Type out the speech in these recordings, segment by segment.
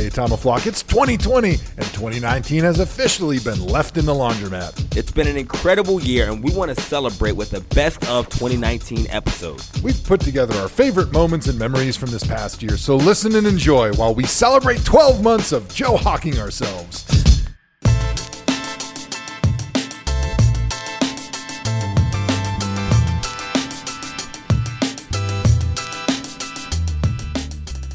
Hey, ThomaFlawk, it's 2020, and 2019 has officially been left in the laundromat. It's been an incredible year, and we want to celebrate with the best of 2019 episode. We've put together our favorite moments and memories from this past year, so listen and enjoy while we celebrate 12 months of Joe Hawking ourselves.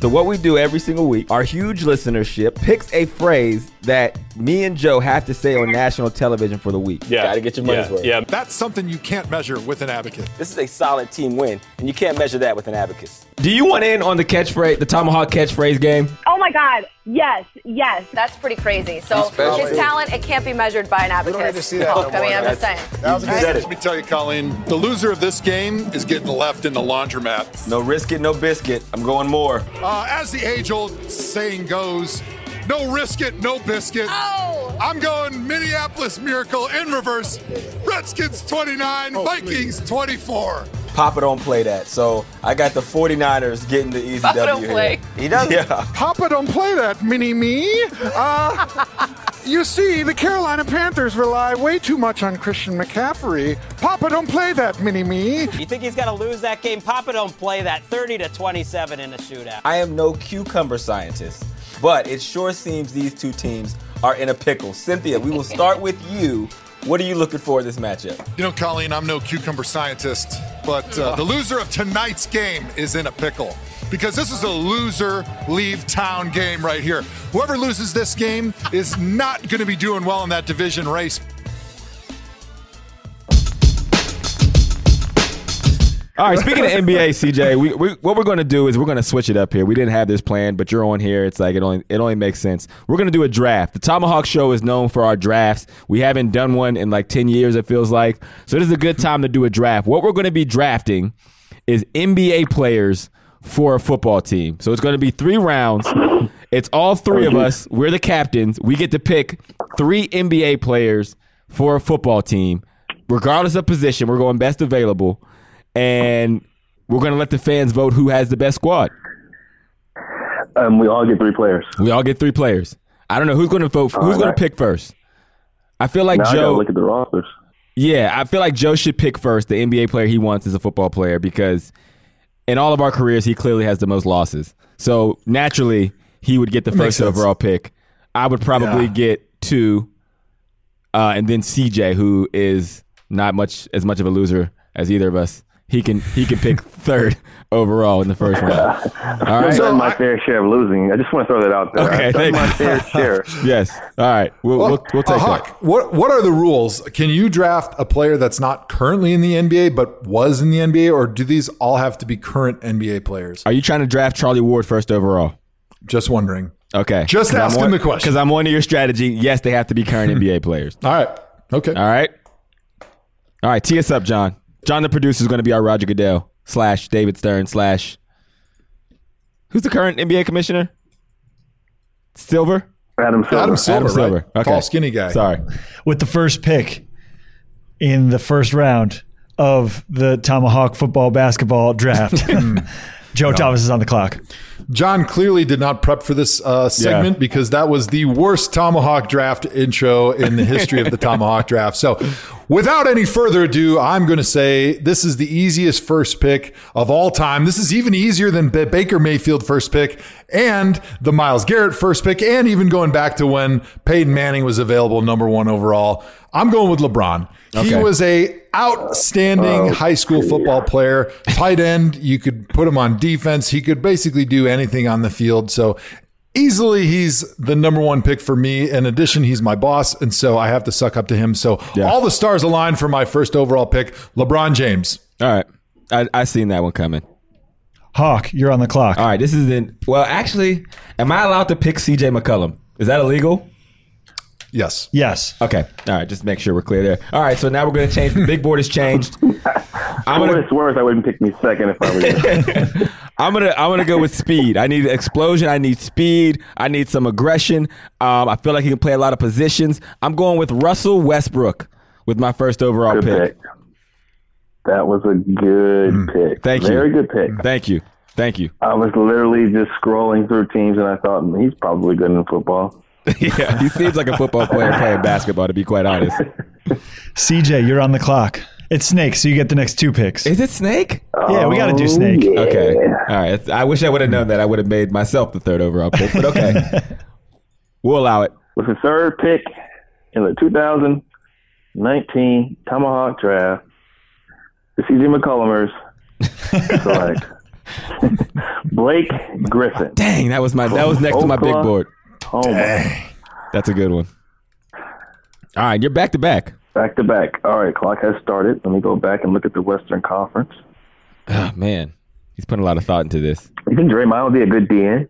So what we do every single week, our huge listenership picks a phrase that me and Joe have to say on national television for the week. Yeah. Gotta get your money's yeah. worth. Yeah. That's something you can't measure with an abacus. This is a solid team win, and you can't measure that with an abacus. Do you want in on the catchphrase, the ThomaHawk catchphrase game? Oh my God. Yes, yes. That's pretty crazy. So his talent, it can't be measured by an abacus. don't need to see that no Hulk. I mean, I'm just saying. That was a good Let me tell you, Colleen, the loser of this game is getting left in the laundromat. No risk it, no biscuit. I'm going more. Uh, as the age old saying goes, no risk it, no biscuit. Oh! I'm going Minneapolis Miracle in reverse. Redskins 29, Vikings 24. Papa don't play that. So I got the 49ers getting the easy Papa W don't here. play. He does? Yeah. Papa don't play that, mini me. Uh, you see, the Carolina Panthers rely way too much on Christian McCaffrey. Papa don't play that, mini me. You think he's going to lose that game? Papa don't play that 30 to 27 in a shootout. I am no cucumber scientist, but it sure seems these two teams are in a pickle. Cynthia, we will start with you. What are you looking for in this matchup? You know, Colleen, I'm no cucumber scientist, but uh, the loser of tonight's game is in a pickle because this is a loser leave town game right here. Whoever loses this game is not going to be doing well in that division race. All right, speaking of NBA, CJ, we, we what we're going to do is we're going to switch it up here. We didn't have this plan, but you're on here. It's like it only it only makes sense. We're going to do a draft. The ThomaHawk Show is known for our drafts. We haven't done one in like 10 years it feels like. So this is a good time to do a draft. What we're going to be drafting is NBA players for a football team. So it's going to be 3 rounds. It's all 3 of us. We're the captains. We get to pick 3 NBA players for a football team. Regardless of position, we're going best available and we're going to let the fans vote who has the best squad. Um, we all get three players. We all get three players. I don't know who's going to vote. For, Who's right. going to pick first? I feel like now I Joe. look at the rosters. Yeah, I feel like Joe should pick first the NBA player he wants as a football player because in all of our careers he clearly has the most losses. So naturally he would get the makes first overall pick. I would probably Yeah. get two, uh, and then CJ, who is not much as much of a loser as either of us. He can he can pick third overall in the first round. All right. I've done my fair share of losing. I just want to throw that out there. Okay, I've done thank my you. fair share. Yes. All right. We'll we'll, we'll take uh, that. What what are the rules? Can you draft a player that's not currently in the NBA but was in the NBA, or do these all have to be current NBA players? Are you trying to draft Charlie Ward first overall? Just wondering. Okay. Just I'm asking on- the question. Because I'm on to your strategy. Yes, they have to be current NBA players. All right. Okay. All right. All right. Tee us up, John. John, the producer, is going to be our Roger Goodell slash David Stern slash. Who's the current NBA commissioner? Silver? Adam Silver. Adam Silver, Adam Silver. right? Okay. Tall, skinny guy. Sorry. with the first pick in the first round of the ThomaHawk football basketball draft. Hmm. Joe Thomas is on the clock. John clearly did not prep for this uh, segment Yeah. because that was the worst ThomaHawk draft intro in the history of the ThomaHawk draft. So, without any further ado, I'm going to say this is the easiest first pick of all time. This is even easier than B- Baker Mayfield first pick and the Myles Garrett first pick, and even going back to when Peyton Manning was available number one overall. I'm going with LeBron. He was a outstanding high school football player, tight end. You could put him on defense. He could basically do anything on the field. So easily he's the number one pick for me. In addition, he's my boss, and so I have to suck up to him. So Yeah. all the stars align for my first overall pick, LeBron James. All right. I, I seen that one coming. Hawk, you're on the clock. All right. This is in. Well, actually, am I allowed to pick CJ McCollum? Is that illegal? Yes. Yes. Okay. All right. Just make sure we're clear there. All right. So now we're going to change. The big board has changed. I'm gonna what it's worth, I wouldn't pick me second if I were you. I'm gonna I'm gonna go with speed. I need explosion. I need speed. I need some aggression. Um, I feel like he can play a lot of positions. I'm going with Russell Westbrook with my first overall Good pick. pick. That was a good pick. Thank you. Very good pick. Thank you. Thank you. I was literally just scrolling through teams, and I thought "Hmm, he's probably good in football. yeah, he seems like a football player playing basketball. To be quite honest, CJ, you're on the clock. It's Snake, so you get the next two picks. is it Snake? yeah, we got to do Oh, Snake. yeah. Okay. All right. I wish I would have known that. I would have made myself the third overall pick, but okay. we'll allow it. With the third pick in the 2019 ThomaHawk Draft, the CJ McCollumers select Blake Griffin. Dang, that was my that was next to my big board. Oh my. That's a good one. All right, you're back to back. Back to back. All right, clock has started. Let me go back and look at the Western Conference. Oh man, he's putting a lot of thought into this. You think Draymond would be a good DN?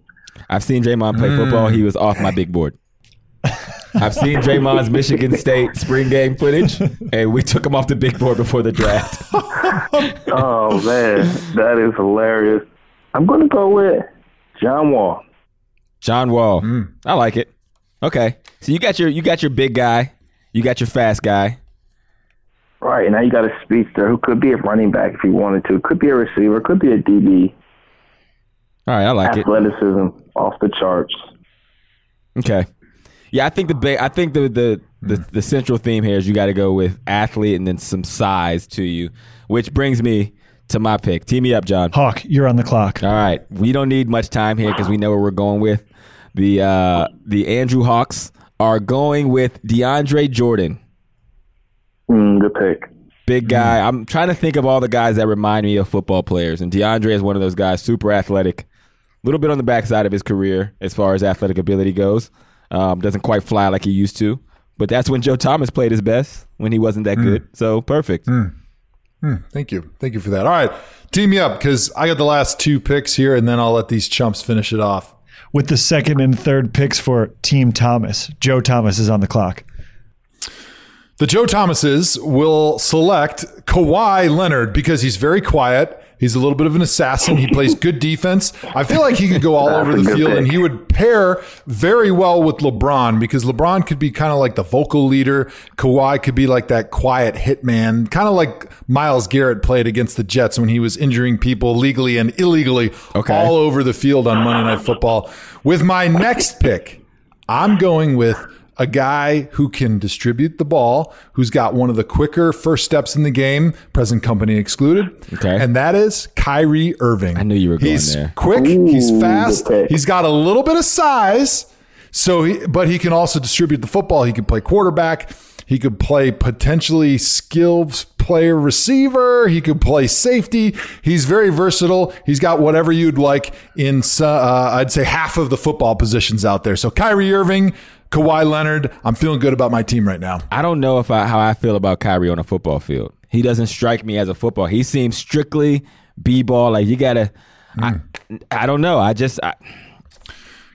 I've seen Draymond play football. He was off my big board. I've seen Draymond's Michigan State spring game footage, and we took him off the big board before the draft. Oh man, that is hilarious. I'm going to go with John Wall. John Wall. Mm. I like it. Okay, so you got your you got your big guy, you got your fast guy. Right, and now you got a speedster who could be a running back if he wanted to, could be a receiver, could be a DB. All right, I like it. Athleticism off the charts. Okay. Yeah, I think the ba- I think the the the, the central theme here is you got to go with athlete and then some size to you, which brings me to my pick. Team me up, John. Hawk, you're on the clock. All right, we don't need much time here because we know where we're going with the uh, the Andrew Hawks are going with DeAndre Jordan, Mm, good pick. big guy. I'm trying to think of all the guys that remind me of football players, and DeAndre is one of those guys, super athletic, a little bit on the backside of his career as far as athletic ability goes. Um, doesn't quite fly like he used to, but that's when Joe Thomas played his best when he wasn't that good. So perfect. Thank you. Thank you for that. All right. Team me up because I got the last two picks here, and then I'll let these chumps finish it off. With the second and third picks for Team Thomas, Joe Thomas is on the clock. The Joe Thomases will select Kawhi Leonard because he's very quiet. He's a little bit of an assassin. He plays good defense. I feel like he could go all over the field and he would pair very well with LeBron because LeBron could be kind of like the vocal leader. Kawhi could be like that quiet hitman, kind of like Myles Garrett played against the Jets when he was injuring people legally and illegally Okay. all over the field on Monday Night Football. With my next pick, I'm going with a guy who can distribute the ball, who's got one of the quicker first steps in the game, present company excluded. Okay. And that is Kyrie Irving. I knew you were going he's there. quick, he's fast, good he's got a little bit of size. So he, but he can also distribute the football. He can play quarterback. He could play potentially skilled player receiver. He could play safety. He's very versatile. He's got whatever you'd like in, uh, I'd say half of the football positions out there. So Kyrie Irving, Kawhi Leonard. I'm feeling good about my team right now. I don't know if I, how I feel about Kyrie on a football field. He doesn't strike me as a football. He seems strictly b-ball. Like you gotta. I, I don't know. I just. I,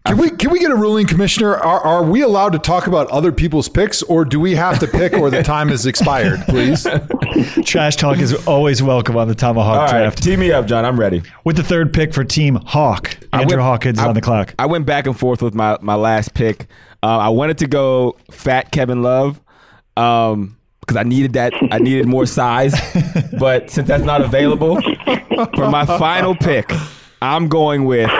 Can we can we get a ruling, Commissioner? Are, are we allowed to talk about other people's picks, or do we have to pick, or the time is expired? Please. Trash talk is always welcome on the ThomaHawk all right, draft. tee me up, John. I'm ready. With the third pick for Team Hawk, Andrew went- Hawkins I- on the clock. I went back and forth with my my last pick. Uh, I wanted to go fat Kevin Love um, because I needed that. I needed more size, but since that's not available, for my final pick, I'm going with.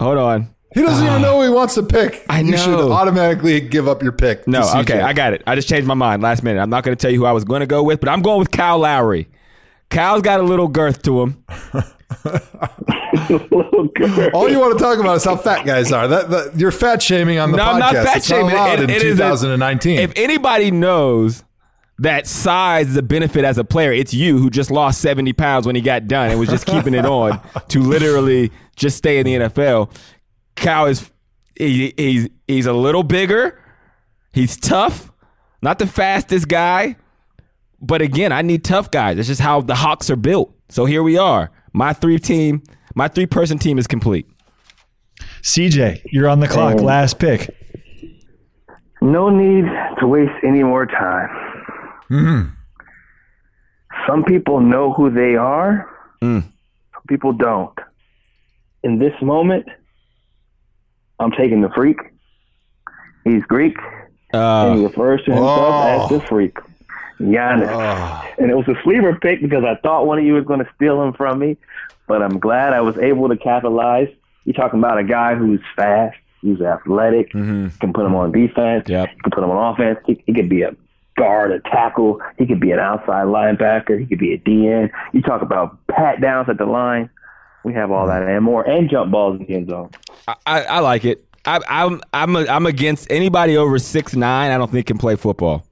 Hold on. He doesn't even know who he wants to pick. I You should know. automatically give up your pick. No, okay, I got it. I just changed my mind last minute. I'm not going to tell you who I was going to go with, but I'm going with Kyle Lowry. Kyle's got a little girth to him. All you want to talk about is how fat guys are. That, that you're fat shaming on the No, podcast. I'm not fat it's shaming. Not allowed It- in it is a- 2019. If anybody knows that size is a benefit as a player, it's you who just lost 70 pounds when he got done and was just keeping it on to literally just stay in the NFL. Kyle is he, he's he's a little bigger. He's tough, not the fastest guy, but again, I need tough guys. It's just how the Hawks are built. So here we are. My three team, my three person team is complete. CJ, you're on the clock. Oh. Last pick. No need to waste any more time. Some people know who they are. Some people don't. In this moment, I'm taking the freak. He's Greek, and he Uh, refers to himself Oh. as the freak. Giannis. Ah. And it was a sleeper pick because I thought one of you was going to steal him from me. but I'm glad I was able to capitalize. You're talking about a guy who's fast, who's athletic, mm-hmm. can put him on defense, Yep. you can put him on offense. He, he could be a guard, a tackle. He could be an outside linebacker. He could be a DN. You talk about pat downs at the line. We have all that and more, and jump balls in the end zone. I, I, I like it. I, I'm I'm a, I'm against anybody over six nine. I don't think can play football.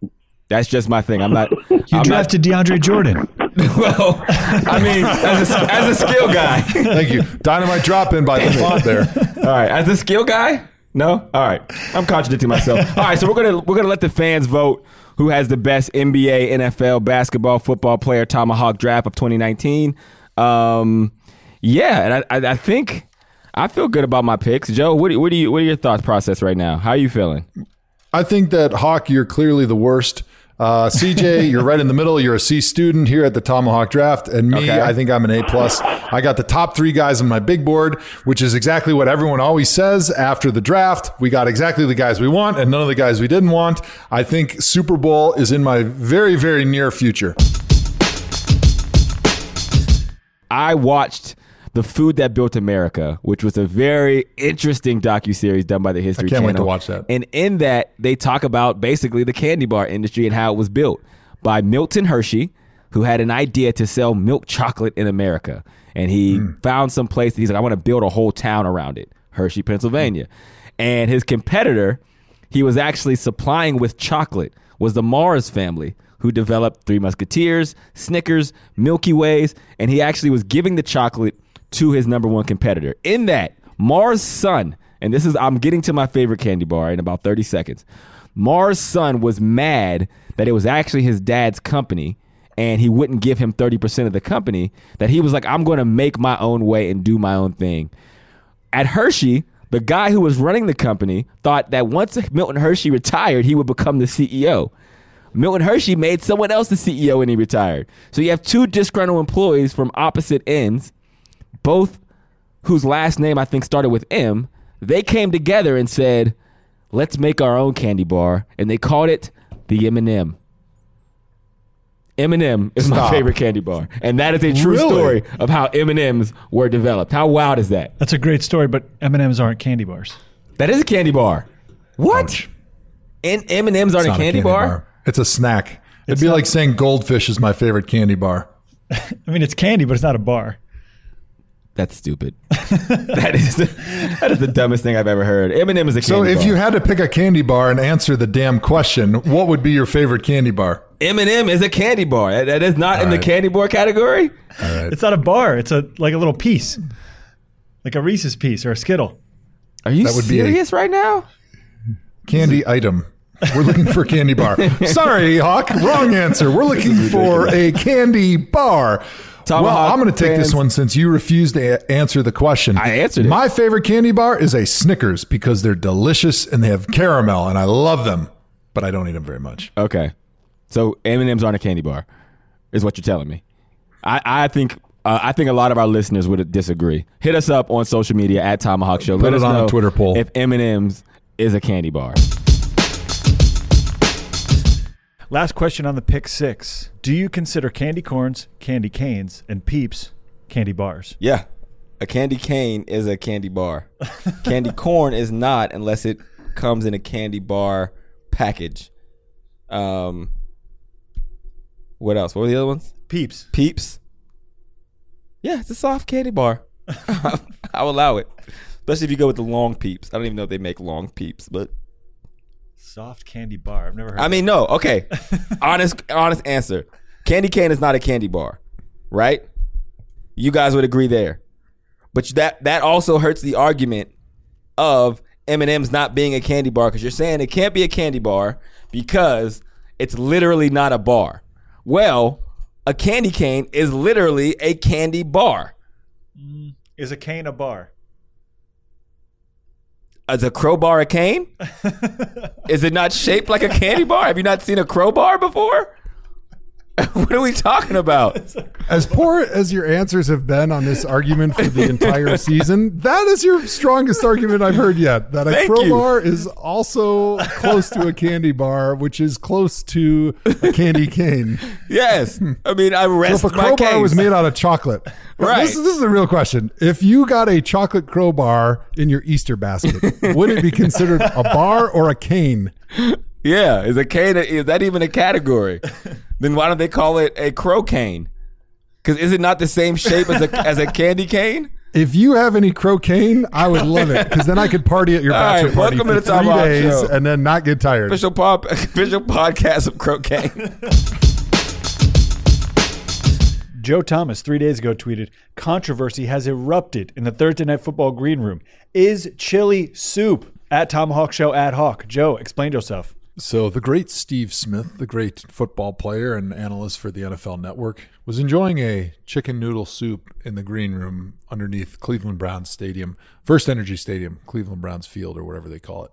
That's just my thing. I'm not. You I'm drafted DeAndre Jordan. Well, I mean, as a, as a skill guy. Thank you. Dynamite drop in by the font there. All right, as a skill guy, no. All right, I'm contradicting myself. All right, so we're gonna we're gonna let the fans vote who has the best NBA, NFL, basketball, football player ThomaHawk draft of 2019. Um, yeah, and I, I, I think I feel good about my picks. Joe, what do, what do you what are your thoughts process right now? How are you feeling? I think that Hawk, you're clearly the worst. Uh, CJ, you're right in the middle. You're a C student here at the ThomaHawk Draft, and me, Okay. I think I'm an A plus. I got the top three guys on my big board, which is exactly what everyone always says after the draft. We got exactly the guys we want, and none of the guys we didn't want. I think Super Bowl is in my very, very near future. I watched The Food That Built America, which was a very interesting docuseries done by the History I can't Channel. wait to watch that. And in that, they talk about basically the candy bar industry and how it was built by Milton Hershey, who had an idea to sell milk chocolate in America. And he Hmm. found some place that he's like, I want to build a whole town around it, Hershey, Pennsylvania. And his competitor, he was actually supplying with chocolate, was the Mars family, who developed Three Musketeers, Snickers, Milky Ways, and he actually was giving the chocolate to his number one competitor. In that, Mars' son, and this is, I'm getting to my favorite candy bar in about 30 seconds. Mars' son was mad that it was actually his dad's company and he wouldn't give him 30% of the company, that he was like, I'm going to make my own way and do my own thing. At Hershey, the guy who was running the company thought that once Milton Hershey retired, he would become the CEO. Milton Hershey made someone else the CEO when he retired. So you have two disgruntled employees from opposite ends, both whose last name I think started with M. They came together and said, "Let's make our own candy bar," and they called it the M&M. M&M is my favorite candy bar, and that is a true Really? story of how M&Ms were developed. How wild is that? That's a great story, but M&Ms aren't candy bars. That is a candy bar. What? And M&Ms aren't It's a not candy, bar? It's a snack. It'd be not- like saying goldfish is my favorite candy bar. I mean, it's candy, but it's not a bar. That's stupid. that is that is the dumbest thing I've ever heard. M&M is a So if bar. you had to pick a candy bar and answer the damn question, what would be your favorite candy bar? M&M is a candy bar. That- that is not in the candy bar category. It's not a bar. It's a like a little piece, like a Reese's piece or a Skittle. Are you That would be a- serious right now? Candy item. We're looking for a candy bar. Sorry, Hawk. Wrong answer. We're looking for a candy bar. Well, I'm going to take fans- this one since you refused to a- answer the question. I answered it. My favorite candy bar is a Snickers because they're delicious and they have caramel and I love them, but I don't eat them very much. Okay. So M&Ms aren't a candy bar, is what you're telling me. I, I think uh, I think a lot of our listeners would disagree. Hit us up on social media at ThomaHawk Show. Put Let us on a know Twitter poll. if M&Ms is a candy bar. Last question on the pick six: Do you consider candy corns, candy canes, and peeps candy bars? Yeah. A candy cane is a candy bar. candy corn is not unless it comes in a candy bar package. Um what else? What were the other ones? Peeps. Peeps. Yeah, it's a soft candy bar. I'll allow it. Especially if you go with the long peeps. I don't even know if they make long peeps, but Soft candy bar. I've never heard. I mean, no. Okay. honest, honest answer. Candy cane is not a candy bar, right? You guys would agree there, but that that also hurts the argument of M and M's not being a candy bar because you're saying it can't be a candy bar because it's literally not a bar. Well, a candy cane is literally a candy bar. Mm, is a cane a bar? Is a crowbar a cane? is it not shaped like a candy bar? Have you not seen a crowbar before? what are we talking about? As poor as your answers have been on this argument for the entire season, that is your strongest argument I've heard yet. That a Thank you. crowbar is also close to a candy bar, which is close to a candy cane. Yes. I mean, I rest So rest if a my crowbar case. was made out of chocolate, Right. This, is- this is the real question. If you got a chocolate crowbar in your Easter basket, would it be considered a bar or a cane? yeah, is a cane is that even a category? Then why don't they call it a crow cane? Because is it not the same shape as a as a candy cane? If you have any croquane, I would love it because then I could party at your All right, bachelor party for three days Show. and then not get tired. Official pop, official podcast of croquet. Joe Thomas three days ago tweeted, "Controversy has erupted in the Thursday Night Football green room. Is chili soup at ThomaHawk Show at Hawk? Joe, explain yourself." So the great Steve Smith, the great football player and analyst for the NFL Network, was enjoying a chicken noodle soup in the green room underneath Cleveland Browns Stadium, First Energy Stadium, Cleveland Browns Field or whatever they call it.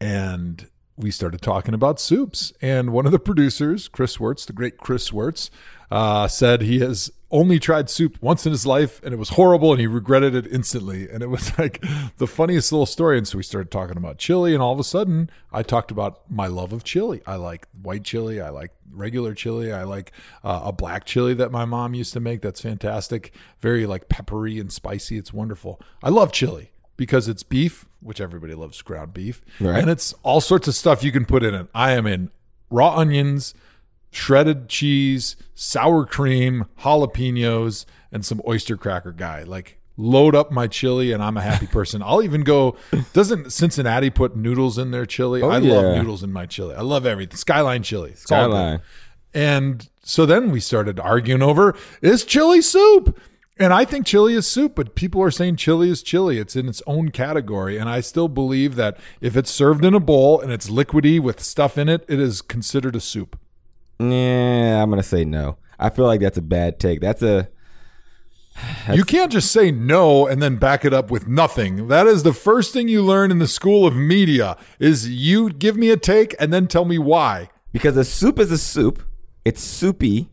And we started talking about soups. And one of the producers, Chris Wirtz, the great Chris Wirtz, uh, said he has only tried soup once in his life and it was horrible and he regretted it instantly. And it was like the funniest little story. And so we started talking about chili. And all of a sudden, I talked about my love of chili. I like white chili. I like regular chili. I like uh, a black chili that my mom used to make. That's fantastic. Very like peppery and spicy. It's wonderful. I love chili because it's beef, which everybody loves ground beef. Right. And it's all sorts of stuff you can put in it. I am in raw onions, shredded cheese, sour cream, jalapenos, and some oyster cracker guy. Like load up my chili and I'm a happy person. I'll even go doesn't Cincinnati put noodles in their chili? Oh, I love noodles in my chili. I love everything. Skyline chili. It's all good. Skyline. And so then we started arguing over is chili soup? And I think chili is soup, but people are saying chili is chili. It's in its own category. And I still believe that if it's served in a bowl and it's liquidy with stuff in it, it is considered a soup. Yeah, I'm gonna say no. I feel like that's a bad take. That's a you can't just say no and then back it up with nothing. That is the first thing you learn in the school of media is you give me a take and then tell me why. because a soup is a soup. It's soupy.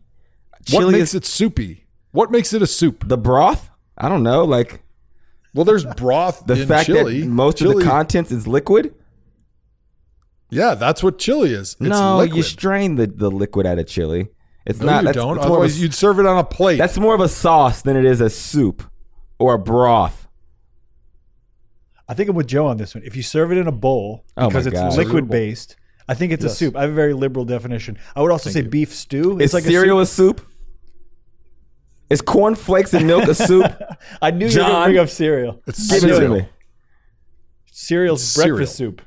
What makes is it soupy? What makes it a soup? the broth. I don't know, like Well, there's broth the fact chili. that most of the contents is liquid. Yeah, that's what chili is. It's no, liquid. you strain the, the liquid out of chili. It's No, not. you that's, don't. it's more of a Otherwise, you'd serve it on a plate. That's more of a sauce than it is a soup or a broth. I think I'm with Joe on this one. If you serve it in a bowl Oh because my it's God. liquid based, I think it's a soup. I have a very liberal definition. I would also say beef stew. Is like cereal a a soup? Is corn flakes and milk a soup? soup. I knew you were going to bring up cereal. It's Give it to cereal. me. Cereal's It's breakfast cereal. soup.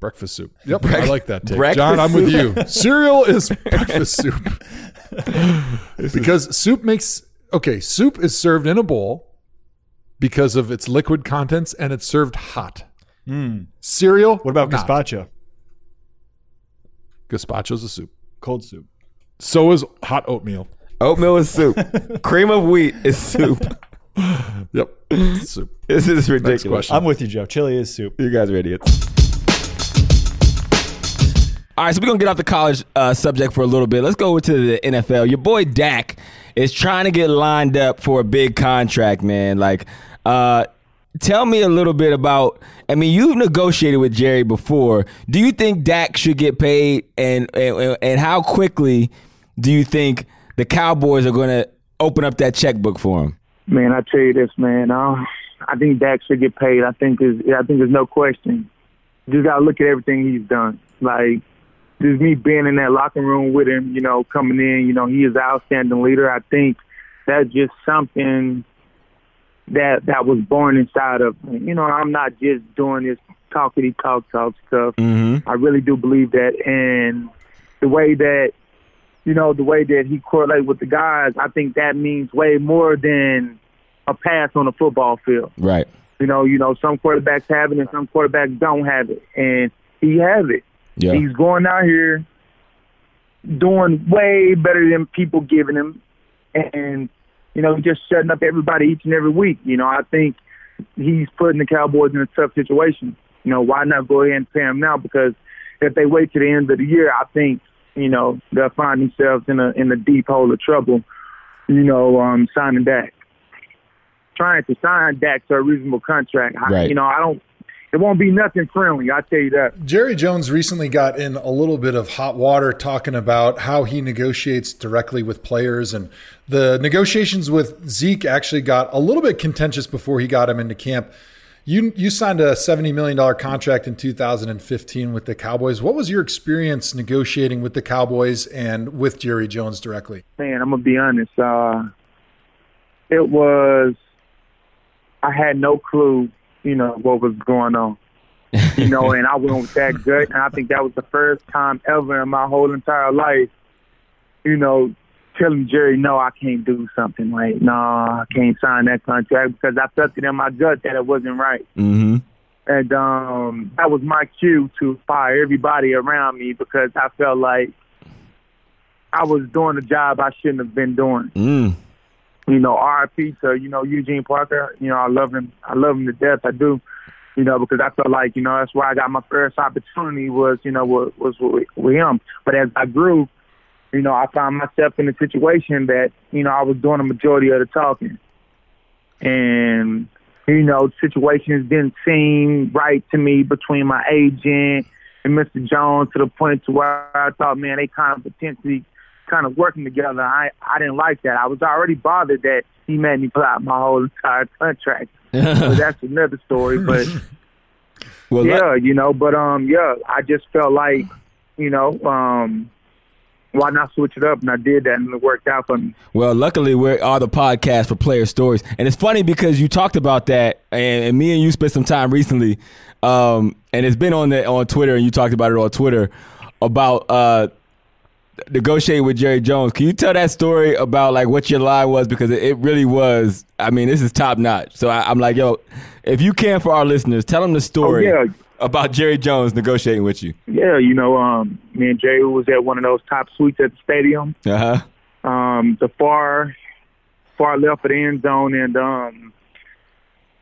Breakfast soup. Yep, Brec- I like that take. breakfast John, I'm with you. Cereal is breakfast soup. because soup makes okay, soup is served in a bowl because of its liquid contents and it's served hot. Mm. Cereal. What about not. gazpacho? Gazpacho's a soup. Cold soup. So is hot oatmeal. Oatmeal is soup. Cream of wheat is soup. Yep. It's soup. This is ridiculous. question. I'm with you, Joe. Chili is soup. You guys are idiots. All right, so we're gonna get off the college uh, subject for a little bit. Let's go over to the NFL. Your boy Dak is trying to get lined up for a big contract, man. Like, uh, tell me a little bit about. I mean, you've negotiated with Jerry before. Do you think Dak should get paid, and and, and how quickly do you think the Cowboys are gonna open up that checkbook for him? Man, I tell you this, man. Uh, I think Dak should get paid. I think is I think there's no question. You just gotta look at everything he's done. Like just me being in that locker room with him, you know, coming in, you know, he is an outstanding leader. I think that's just something that that was born inside of me. You know, I'm not just doing this talkity talk talk stuff. Mm-hmm. I really do believe that, and the way that you know the way that he correlates with the guys, I think that means way more than a pass on a football field. Right. You know, you know, some quarterbacks have it and some quarterbacks don't have it, and he has it. Yeah. He's going out here doing way better than people giving him, and you know, just shutting up everybody each and every week. You know, I think he's putting the Cowboys in a tough situation. You know, why not go ahead and pay him now? Because if they wait to the end of the year, I think you know, they'll find themselves in a in a deep hole of trouble, you know, um, signing Dak. Trying to sign Dak to a reasonable contract. I, You know, I don't. It won't be nothing friendly. I tell you that. Jerry Jones recently got in a little bit of hot water talking about how he negotiates directly with players. And the negotiations with Zeke actually got a little bit contentious before he got him into camp. You, you signed a $70 million contract in 2015 with the Cowboys. What was your experience negotiating with the Cowboys and with Jerry Jones directly? man, I'm gonna be honest. Uh, it was I had no clue, you know, what was going on. You know, and I went with that gut, and I think that was the first time ever in my whole entire life, you know, telling Jerry, no, I can't do something. Like, no, I can't sign that contract because I felt it in my gut that it wasn't right. Mm-hmm. And um, that was my cue to fire everybody around me because I felt like I was doing a job I shouldn't have been doing. Mm. You know, RIP to you know Eugene Parker. You know, I love him. I love him to death. I do. You know, because I felt like you know that's where I got my first opportunity was you know was with, with him. But as I grew, you know, I found myself in a situation that you know I was doing the majority of the talking, and you know situations didn't seem right to me between my agent and Mr. Jones to the point to where I thought, man, they kind of potentially kind of working together. I I didn't like that. I was already bothered that he made me pull out my whole entire contract. so that's another story. But Well, yeah, you know, but um, yeah, I just felt like, you know, um, why not switch it up? And I did that, and it worked out for me. Well, luckily we are all the podcast for player stories, and it's funny because you talked about that, and, and me and you spent some time recently, um, and it's been on the on Twitter, and you talked about it on Twitter about uh, negotiating with Jerry Jones. Can you tell that story about like what your line was because it, it really was? I mean, this is top notch. So I, I'm like, yo, if you can for our listeners, tell them the story Oh, yeah. about Jerry Jones negotiating with you. Yeah, you know, um, me and Jay was at one of those top suites at the stadium. Uh huh. um, the far far left of the end zone, and um,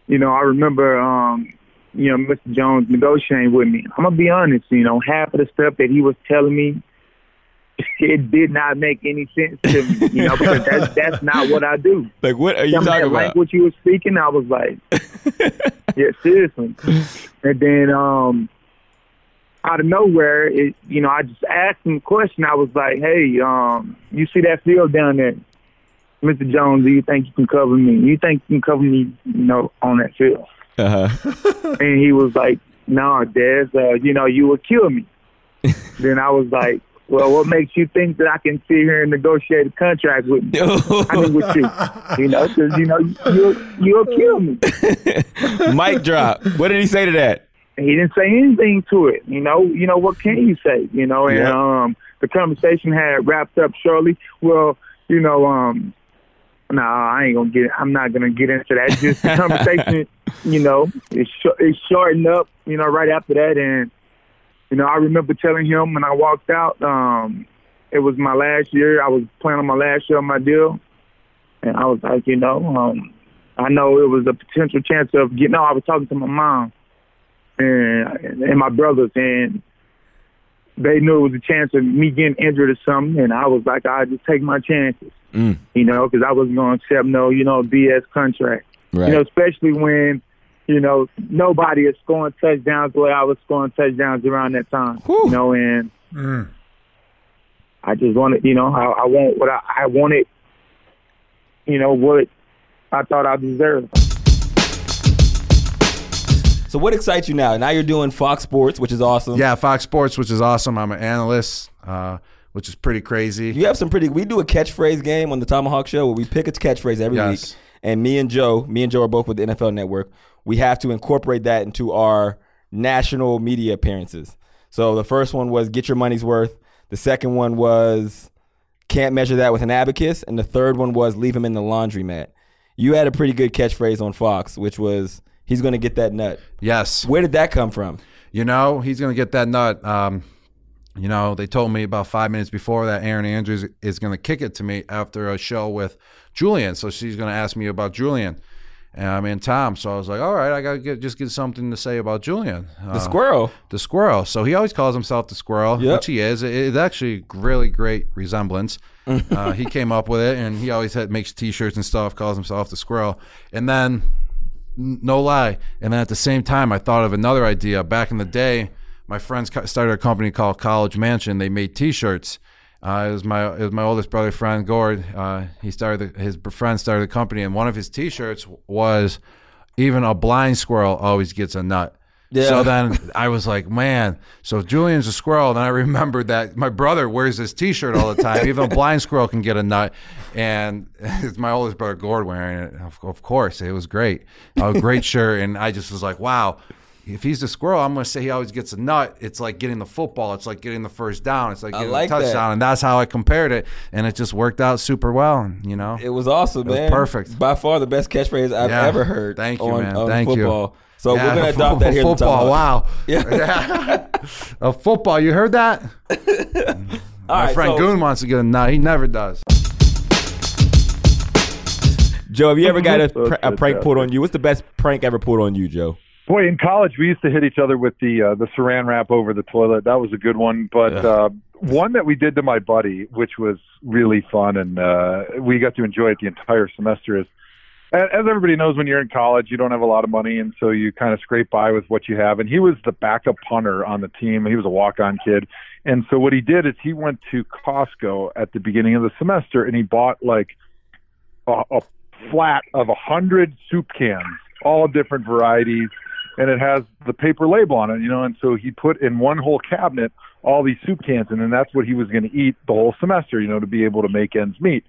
you know, I remember um, you know Mr. Jones negotiating with me. I'm gonna be honest, you know, half of the stuff that he was telling me, it did not make any sense to me, you know, because that's that's not what I do. Like, what are you Some of talking that about? language you were speaking, I was like, yeah, seriously. And then um, out of nowhere, it, you know, I just asked him a question. I was like, hey, um, you see that field down there? Mr. Jones, do you think you can cover me? You think you can cover me, you know, on that field? Uh huh. And he was like, no, Dez, uh, you know, you would kill me. then I was like, well, what makes you think that I can sit here and negotiate a contract with me? I mean, with you, you know, because you know you'll you'll kill me. Mic drop. What did he say to that? he didn't say anything to it. You know, you know what can you say? You know, and Yeah. um, the conversation had wrapped up shortly. Well, you know, um, no, I ain't gonna get. I'm not gonna get into that. Just the conversation, you know, it's sh- it shortened up. You know, right after that, and you know, I remember telling him when I walked out. Um, it was my last year. I was playing on my last year of my deal, and I was like, you know, um, I know it was a potential chance of getting. No, I was talking to my mom and and my brothers, and they knew it was a chance of me getting injured or something, and I was like, I just take my chances, Mm. you know, because I wasn't going to accept no, you know, BS contract, Right. you know, especially when. You know, nobody is scoring touchdowns the way I was scoring touchdowns around that time. You know, and I just wanted, you know, I, I want what I, I wanted, you know, what I thought I deserved. So what excites you now? Now you're doing Fox Sports, which is awesome. Yeah, Fox Sports, which is awesome. I'm an analyst, uh, which is pretty crazy. You have some pretty. We do a catchphrase game on the ThomaHawk Show where we pick a catchphrase every Yes. week, and me and Joe, me and Joe are both with the NFL Network. We have to incorporate that into our national media appearances. So the first one was "Get your money's worth." The second one was "Can't measure that with an abacus," and the third one was "Leave him in the laundromat." You had a pretty good catchphrase on Fox, which was "He's going to get that nut." Yes. Where did that come from? You know, he's going to get that nut. Um, you know, they told me about five minutes before that Erin Andrews is going to kick it to me after a show with Julian. So she's going to ask me about Julian. And I mean Tom, so I was like, all right, I gotta get just get something to say about Julian, Uh, The squirrel. the squirrel. So he always calls himself the squirrel, Yep. which he is. It- It's actually really great resemblance. uh, he came up with it, and he always had, makes T-shirts and stuff. Calls himself the squirrel, and then n- no lie. And then at the same time, I thought of another idea. Back in the day, my friends started a company called College Mansion. They made T-shirts. Uh, it was my it was my oldest brother, friend Gord. Uh, he started the, his friend started the company, and one of his T-shirts was even a blind squirrel always gets a nut. Yeah. So then I was like, man, so Julian's a squirrel. Then I remembered that my brother wears this T-shirt all the time. Even a blind squirrel can get a nut, and it's my oldest brother Gord wearing it. Of, of course, it was great, a great shirt, and I just was like, wow. If he's the squirrel, I'm going to say he always gets a nut. It's like getting the football. It's like getting the first down. It's like getting like a that. touchdown, and that's how I compared it, and it just worked out super well. And, you know, It was awesome, It was man. perfect. By far the best catchphrase I've Yeah. ever heard. Thank you, on, man. on Thank you. football. So Yeah, we're gonna f- adopt that here. in the Football, wow. Yeah. a football. You heard that? My right, friend so- Goon wants to get a nut. He never does. Joe, have you ever got a, pr- a prank pulled on you? What's the best prank ever pulled on you, Joe? Boy, in college we used to hit each other with the uh, the saran wrap over the toilet. That was a good one. But uh, one that we did to my buddy, which was really fun, and uh, we got to enjoy it the entire semester. Is as everybody knows, when you're in college, you don't have a lot of money, and so you kind of scrape by with what you have. And he was the backup punter on the team. He was a walk-on kid, and so what he did is he went to Costco at the beginning of the semester, and he bought like a, a flat of a hundred soup cans, all different varieties, and it has the paper label on it, you know. And so he put in one whole cabinet all these soup cans, and then that's what he was going to eat the whole semester, you know, to be able to make ends meet.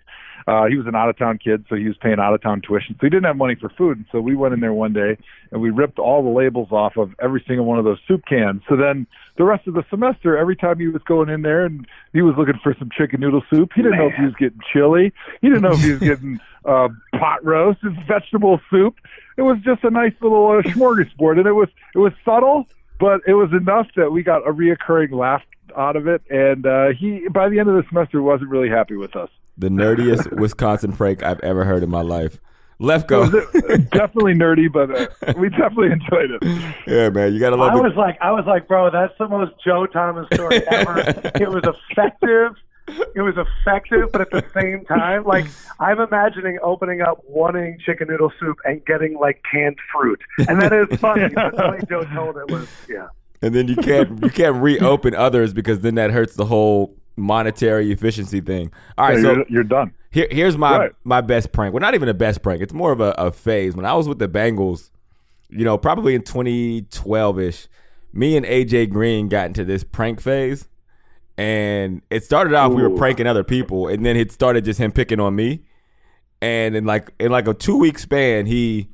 Uh, he was an out of town kid, so he was paying out of town tuition, so he didn't have money for food. And so we went in there one day and we ripped all the labels off of every single one of those soup cans. So then the rest of the semester, every time he was going in there and he was looking for some chicken noodle soup, he didn't know if he was getting chili, he didn't know if he was getting uh, pot roast and vegetable soup. It was just a nice little uh, smorgasbord, and it was it was subtle, but it was enough that we got a reoccurring laugh out of it. And uh, he, by the end of the semester, wasn't really happy with us. The nerdiest Wisconsin prank I've ever heard in my life. Left go. definitely nerdy, but uh, we definitely enjoyed it. yeah, man, you gotta love I it. was like, I was like, bro, that's the most Joe Thomas story ever. it was effective. It was effective, but at the same time, like I'm imagining opening up, wanting chicken noodle soup, and getting like canned fruit, and that is funny. but the way Joe told it was, yeah. and then you can't you can't reopen others because then that hurts the whole monetary efficiency thing. All right, Yeah, so you're, you're done. Here, here's my Right. my best prank. Well, not even a best prank. It's more of a, a phase. When I was with the Bengals, you know, probably in 2012 ish, me and AJ Green got into this prank phase, and it started off we were pranking other people, and then it started just him picking on me, and in like in like a two week span, he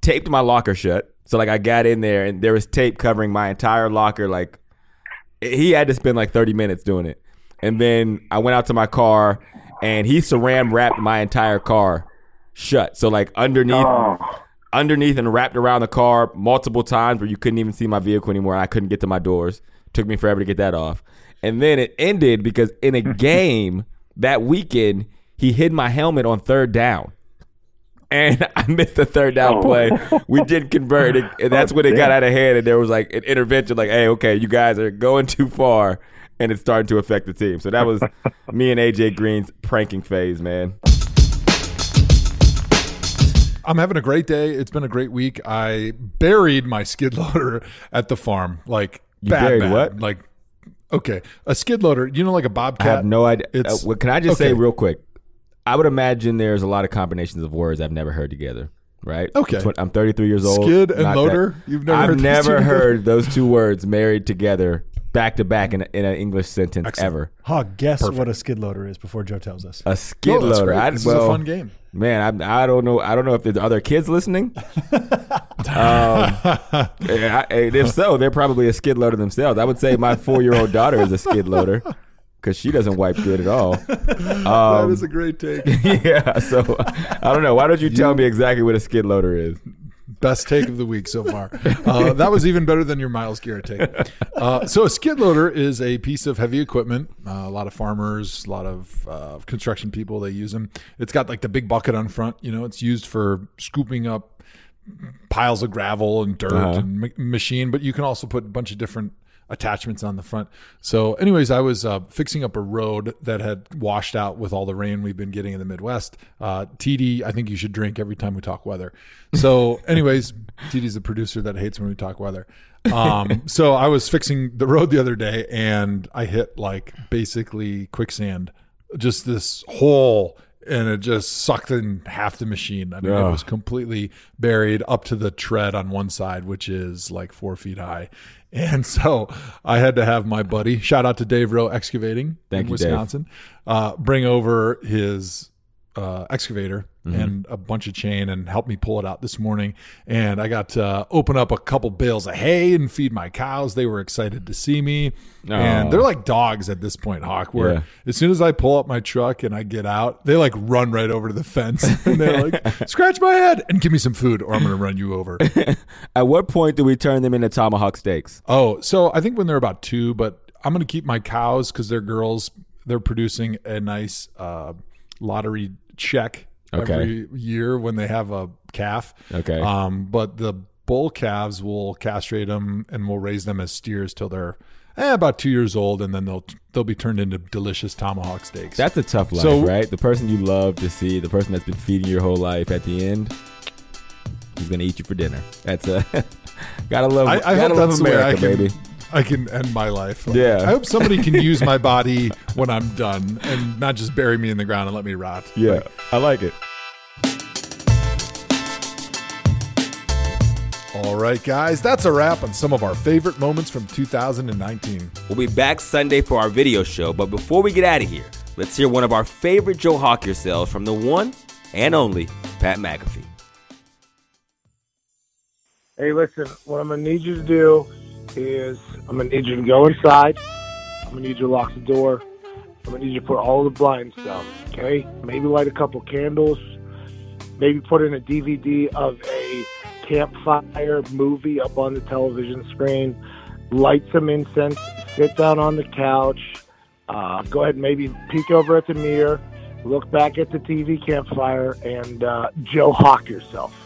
taped my locker shut. So like I got in there, and there was tape covering my entire locker. Like he had to spend like 30 minutes doing it. And then I went out to my car and he saran wrapped my entire car shut. So like underneath oh. underneath and wrapped around the car multiple times where you couldn't even see my vehicle anymore and I couldn't get to my doors. Took me forever to get that off. And then it ended because in a game that weekend he hid my helmet on third down. And I missed the third down Oh. play. We didn't convert it. And oh, that's Oh, when it got out of hand. And there was like an intervention, like, hey, okay, you guys are going too far. And it's starting to affect the team. So that was me and AJ Green's pranking phase, man. I'm having a great day. It's been a great week. I buried my skid loader at the farm. Like You bad, buried bad. what? Like okay, a skid loader. You know, like a bobcat. I have no idea. It's- Uh, well, can I just say real quick? I would imagine there's a lot of combinations of words I've never heard together. Right? Okay. I'm 33 years old. Skid and Not loader? You've never I've heard those never two heard those two words married together back to back in in an English sentence ever. Hawk, guess what a skid loader is before Joe tells us. A skid No, that's loader. great. I, This is a fun game. Man, I, I don't know. I don't know if there's other kids listening. um, I- and if so, they're probably a skid loader themselves. I would say my four year old daughter is a skid loader because she doesn't wipe good at all. that Um, is a great take. yeah. So I don't know. Why don't you tell me exactly what a skid loader is? Best take of the week so far. Uh, that was even better than your Myles Garrett take. Uh, so a skid loader is a piece of heavy equipment. Uh, a lot of farmers, a lot of uh, construction people, they use them. It's got like the big bucket on front. You know, it's used for scooping up piles of gravel and dirt Uh-huh. and ma- machine, but you can also put a bunch of different attachments on the front. So, anyways, I was uh, fixing up a road that had washed out with all the rain we've been getting in the Midwest. Uh, TD, I think you should drink every time we talk weather. So, anyways, TD's the producer that hates when we talk weather. Um, so I was fixing the road the other day and I hit like basically quicksand, just this hole. And it just sucked in half the machine. I mean, it was completely buried up to the tread on one side, which is like four feet high. And so I had to have my buddy, shout out to Dave Rowe Excavating Thank in you, Wisconsin, uh, bring over his uh, excavator Mhm. and a bunch of chain and help me pull it out this morning. And I got to open up a couple bales of hay and feed my cows. They were excited to see me. And Oh. they're like dogs at this point, Hawk, where Yeah. as soon as I pull up my truck and I get out, they like run right over to the fence and they're like, scratch my head and give me some food or I'm going to run you over. At what point do we turn them into tomahawk steaks? Oh, so I think when they're about two, but I'm going to keep my cows because they're girls. They're producing a nice uh, lottery check Okay. every year when they have a calf. Okay. Um, but the bull calves will castrate them and we'll raise them as steers till they're eh, about two years old, and then they'll they'll be turned into delicious tomahawk steaks. That's a tough life, So- right? The person you love to see, the person that's been feeding your whole life, at the end, he's gonna eat you for dinner. That's a gotta love. I, I gotta hope love that's the way I America, can, baby. I can end my life. Yeah. I hope somebody can use my body when I'm done and not just bury me in the ground and let me rot. Yeah, I like it. All right, guys, that's a wrap on some of our favorite moments from 2019. We'll be back Sunday for our video show, but before we get out of here, let's hear one of our favorite Joe Hawk yourselves from the one and only Pat McAfee. Hey, listen, what I'm going to need you to do is I'm going to need you to go inside. I'm going to need you to lock the door. I'm going to need you to put all the blinds down, okay? Maybe light a couple candles. Maybe put in a DVD of a campfire movie up on the television screen. Light some incense. Sit down on the couch. Uh, go ahead and maybe peek over at the mirror. Look back at the TV campfire and uh, Joe Hawk yourself.